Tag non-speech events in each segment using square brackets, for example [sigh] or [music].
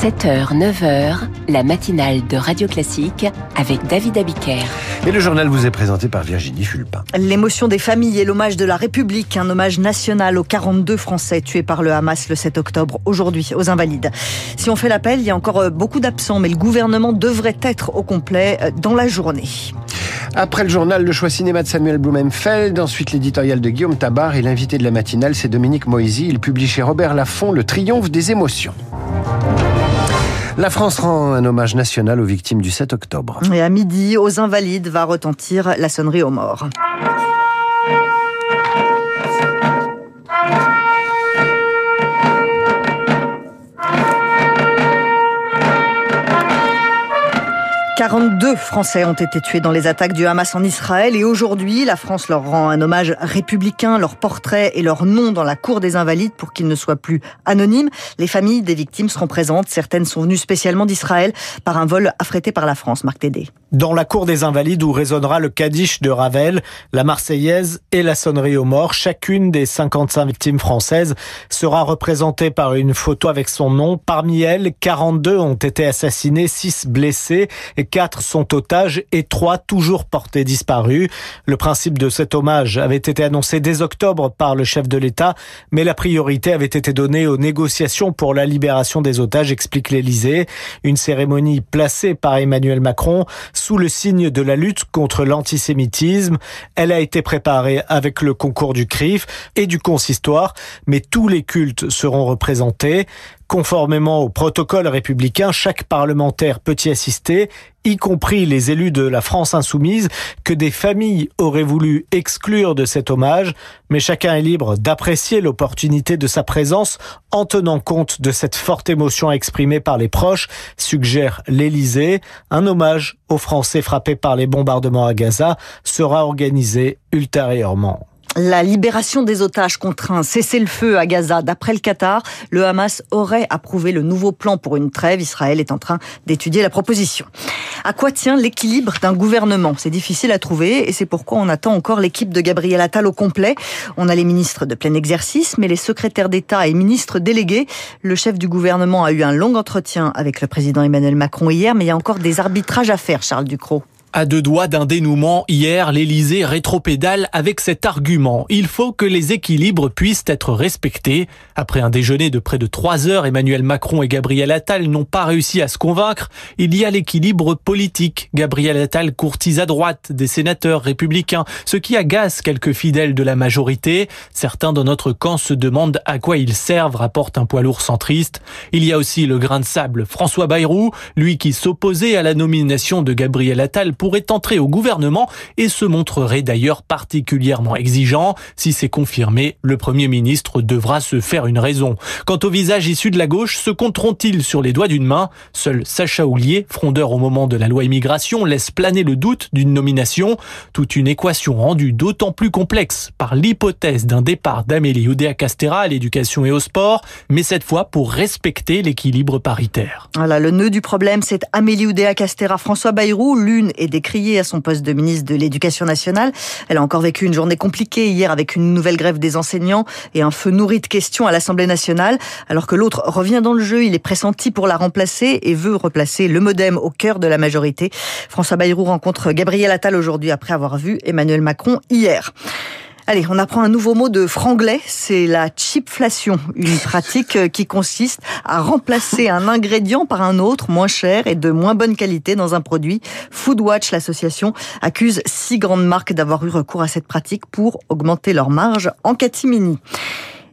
7h, 9h, la matinale de Radio Classique avec David Abiker. Et le journal vous est présenté par Virginie Fulpin. L'émotion des familles et l'hommage de la République, un hommage national aux 42 Français tués par le Hamas le 7 octobre, aujourd'hui, aux Invalides. Si on fait l'appel, il y a encore euh, beaucoup d'absents, mais le gouvernement devrait être au complet euh, dans la journée. Après le journal, le choix cinéma de Samuel Blumenfeld, ensuite l'éditorial de Guillaume Tabar et l'invité de la matinale, c'est Dominique Moisy. Il publie chez Robert Laffont Le triomphe des émotions. La France rend un hommage national aux victimes du 7 octobre. Et à midi, aux Invalides, va retentir la sonnerie aux morts. 42 Français ont été tués dans les attaques du Hamas en Israël et aujourd'hui, la France leur rend un hommage républicain, leur portrait et leur nom dans la cour des invalides pour qu'ils ne soient plus anonymes. Les familles des victimes seront présentes. Certaines sont venues spécialement d'Israël par un vol affrété par la France. Marc Tédé. Dans la cour des invalides où résonnera le Kaddish de Ravel, la Marseillaise et la sonnerie aux morts, chacune des 55 victimes françaises sera représentée par une photo avec son nom. Parmi elles, 42 ont été assassinés, 6 blessés et quatre sont otages et trois toujours portés disparus. Le principe de cet hommage avait été annoncé dès octobre par le chef de l'État, mais la priorité avait été donnée aux négociations pour la libération des otages, explique l'Élysée. Une cérémonie placée par Emmanuel Macron sous le signe de la lutte contre l'antisémitisme. Elle a été préparée avec le concours du CRIF et du consistoire, mais tous les cultes seront représentés. Conformément au protocole républicain, chaque parlementaire peut y assister, y compris les élus de la France insoumise, que des familles auraient voulu exclure de cet hommage, mais chacun est libre d'apprécier l'opportunité de sa présence en tenant compte de cette forte émotion exprimée par les proches, suggère l'Élysée. Un hommage aux Français frappés par les bombardements à Gaza sera organisé ultérieurement. La libération des otages contre un cessez-le-feu à Gaza. D'après le Qatar, le Hamas aurait approuvé le nouveau plan pour une trêve. Israël est en train d'étudier la proposition. À quoi tient l'équilibre d'un gouvernement? C'est difficile à trouver et c'est pourquoi on attend encore l'équipe de Gabriel Attal au complet. On a les ministres de plein exercice, mais les secrétaires d'État et ministres délégués. Le chef du gouvernement a eu un long entretien avec le président Emmanuel Macron hier, mais il y a encore des arbitrages à faire, Charles Ducrot. À deux doigts d'un dénouement, hier, l'Élysée rétropédale avec cet argument. Il faut que les équilibres puissent être respectés. Après un déjeuner de près de trois heures, Emmanuel Macron et Gabriel Attal n'ont pas réussi à se convaincre. Il y a l'équilibre politique. Gabriel Attal courtise à droite des sénateurs républicains, ce qui agace quelques fidèles de la majorité. Certains dans notre camp se demandent à quoi ils servent, rapporte un poids lourd centriste. Il y a aussi le grain de sable François Bayrou, lui qui s'opposait à la nomination de Gabriel Attal pourrait entrer au gouvernement et se montrerait d'ailleurs particulièrement exigeant. Si c'est confirmé, le Premier ministre devra se faire une raison. Quant au visage issu de la gauche, se compteront-ils sur les doigts d'une main? Seul Sacha Houlier, frondeur au moment de la loi immigration, laisse planer le doute d'une nomination. Toute une équation rendue d'autant plus complexe par l'hypothèse d'un départ d'Amélie Oudéa-Castera à l'éducation et au sport, mais cette fois pour respecter l'équilibre paritaire. Voilà, le nœud du problème, c'est Amélie Oudéa-Castera, François Bayrou, l'une et décriée à son poste de ministre de l'Éducation nationale. Elle a encore vécu une journée compliquée hier avec une nouvelle grève des enseignants et un feu nourri de questions à l'Assemblée nationale. Alors que l'autre revient dans le jeu, il est pressenti pour la remplacer et veut replacer le modem au cœur de la majorité. François Bayrou rencontre Gabriel Attal aujourd'hui après avoir vu Emmanuel Macron hier. Allez, on apprend un nouveau mot de franglais, c'est la chipflation, une [laughs] pratique euh, qui consiste à remplacer un ingrédient par un autre moins cher et de moins bonne qualité dans un produit. Foodwatch, l'association, accuse six grandes marques d'avoir eu recours à cette pratique pour augmenter leur marge en catimini.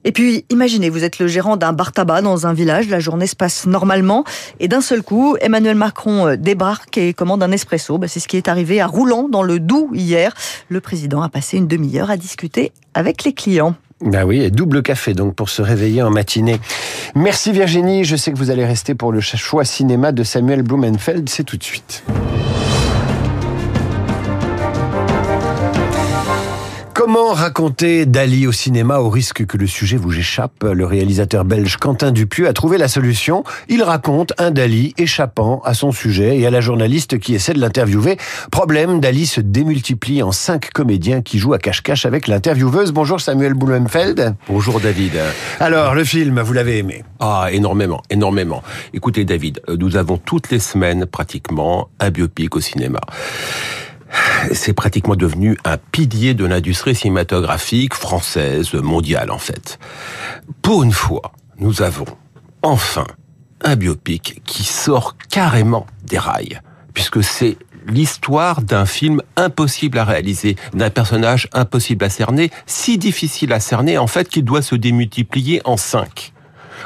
Et puis, imaginez, vous êtes le gérant d'un bar tabac dans un village, la journée se passe normalement, et d'un seul coup, Emmanuel Macron euh, débarque et commande un espresso. Bah, c'est ce qui est arrivé à Roulant, dans le Doubs, hier. Le président a passé une demi-heure à discuter avec les clients. Ben oui, et double café donc pour se réveiller en matinée. Merci Virginie, je sais que vous allez rester pour le choix cinéma de Samuel Blumenfeld, c'est tout de suite. Comment raconter Dali au cinéma au risque que le sujet vous échappe? Le réalisateur belge Quentin Dupieux a trouvé la solution. Il raconte un Dali échappant à son sujet et à la journaliste qui essaie de l'interviewer. Problème, Dali se démultiplie en cinq comédiens qui jouent à cache-cache avec l'intervieweuse. Bonjour Samuel Blumenfeld. Bonjour David. Alors, le film, vous l'avez aimé? Ah, énormément, énormément. Écoutez David, nous avons toutes les semaines pratiquement un biopic au cinéma c'est pratiquement devenu un pilier de l'industrie cinématographique française, mondiale en fait. Pour une fois, nous avons enfin un biopic qui sort carrément des rails, puisque c'est l'histoire d'un film impossible à réaliser, d'un personnage impossible à cerner, si difficile à cerner en fait qu'il doit se démultiplier en cinq.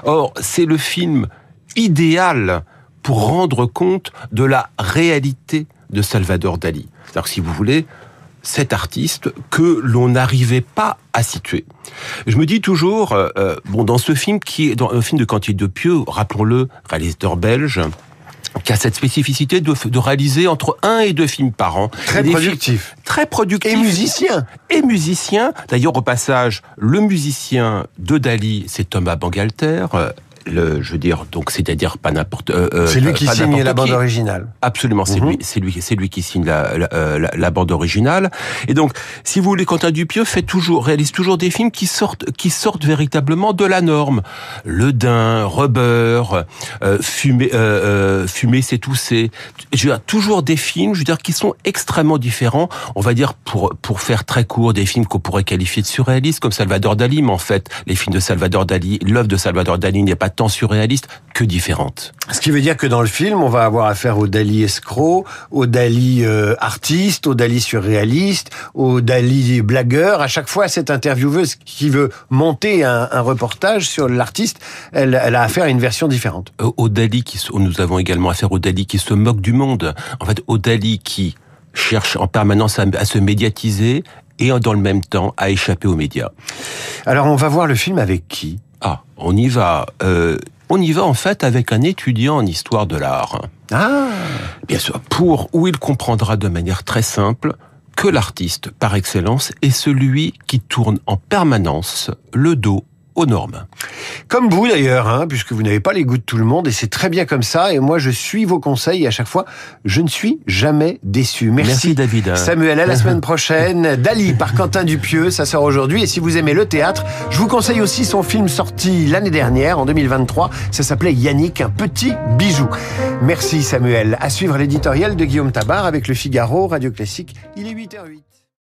Or, c'est le film idéal pour rendre compte de la réalité de Salvador Dali. C'est-à-dire si vous voulez, cet artiste que l'on n'arrivait pas à situer. Je me dis toujours, euh, euh, bon, dans ce film qui est dans un film de Quentin de Pieux, rappelons-le, réalisateur belge, qui a cette spécificité de, de, réaliser entre un et deux films par an. Très productif. Très productif. Et musicien. Et musicien. D'ailleurs, au passage, le musicien de Dali, c'est Thomas Bangalter, euh, le, je veux dire, donc c'est-à-dire pas n'importe. Euh, euh c'est lui qui signe la bande originale. Absolument, c'est lui, c'est lui, c'est lui qui signe la, la, euh, la, la, bande originale. Et donc, si vous voulez, Quentin Dupieux fait toujours, réalise toujours des films qui sortent, qui sortent véritablement de la norme. Le Dain, Rubber, euh, Fumé, euh, Fumé, c'est je veux dire, toujours des films, je veux dire, qui sont extrêmement différents. On va dire pour pour faire très court, des films qu'on pourrait qualifier de surréalistes, comme Salvador Dali, mais en fait, les films de Salvador Dali, l'œuvre de Salvador Dali n'est pas tant surréaliste que différente. Ce qui veut dire que dans le film, on va avoir affaire au Dali escroc, au Dali euh, artiste, au Dali surréaliste, au Dali blagueur. À chaque fois, cette intervieweuse qui veut monter un, un reportage sur l'artiste, elle, elle, a affaire à une version différente. Euh, au Dali qui, nous avons également affaire au Dali qui se moque du monde. En fait, au Dali qui cherche en permanence à, à se médiatiser et dans le même temps à échapper aux médias. Alors, on va voir le film avec qui? Ah, on y va. Euh, on y va en fait avec un étudiant en histoire de l'art. Ah Bien sûr, pour où il comprendra de manière très simple que l'artiste par excellence est celui qui tourne en permanence le dos aux normes. Comme vous d'ailleurs, hein, puisque vous n'avez pas les goûts de tout le monde, et c'est très bien comme ça. Et moi, je suis vos conseils et à chaque fois, je ne suis jamais déçu. Merci, Merci David. Samuel, à la [laughs] semaine prochaine. Dali par Quentin Dupieux, ça sort aujourd'hui. Et si vous aimez le théâtre, je vous conseille aussi son film sorti l'année dernière, en 2023. Ça s'appelait Yannick, un petit bijou. Merci Samuel. À suivre l'éditorial de Guillaume Tabar avec le Figaro, Radio Classique. Il est 8h08.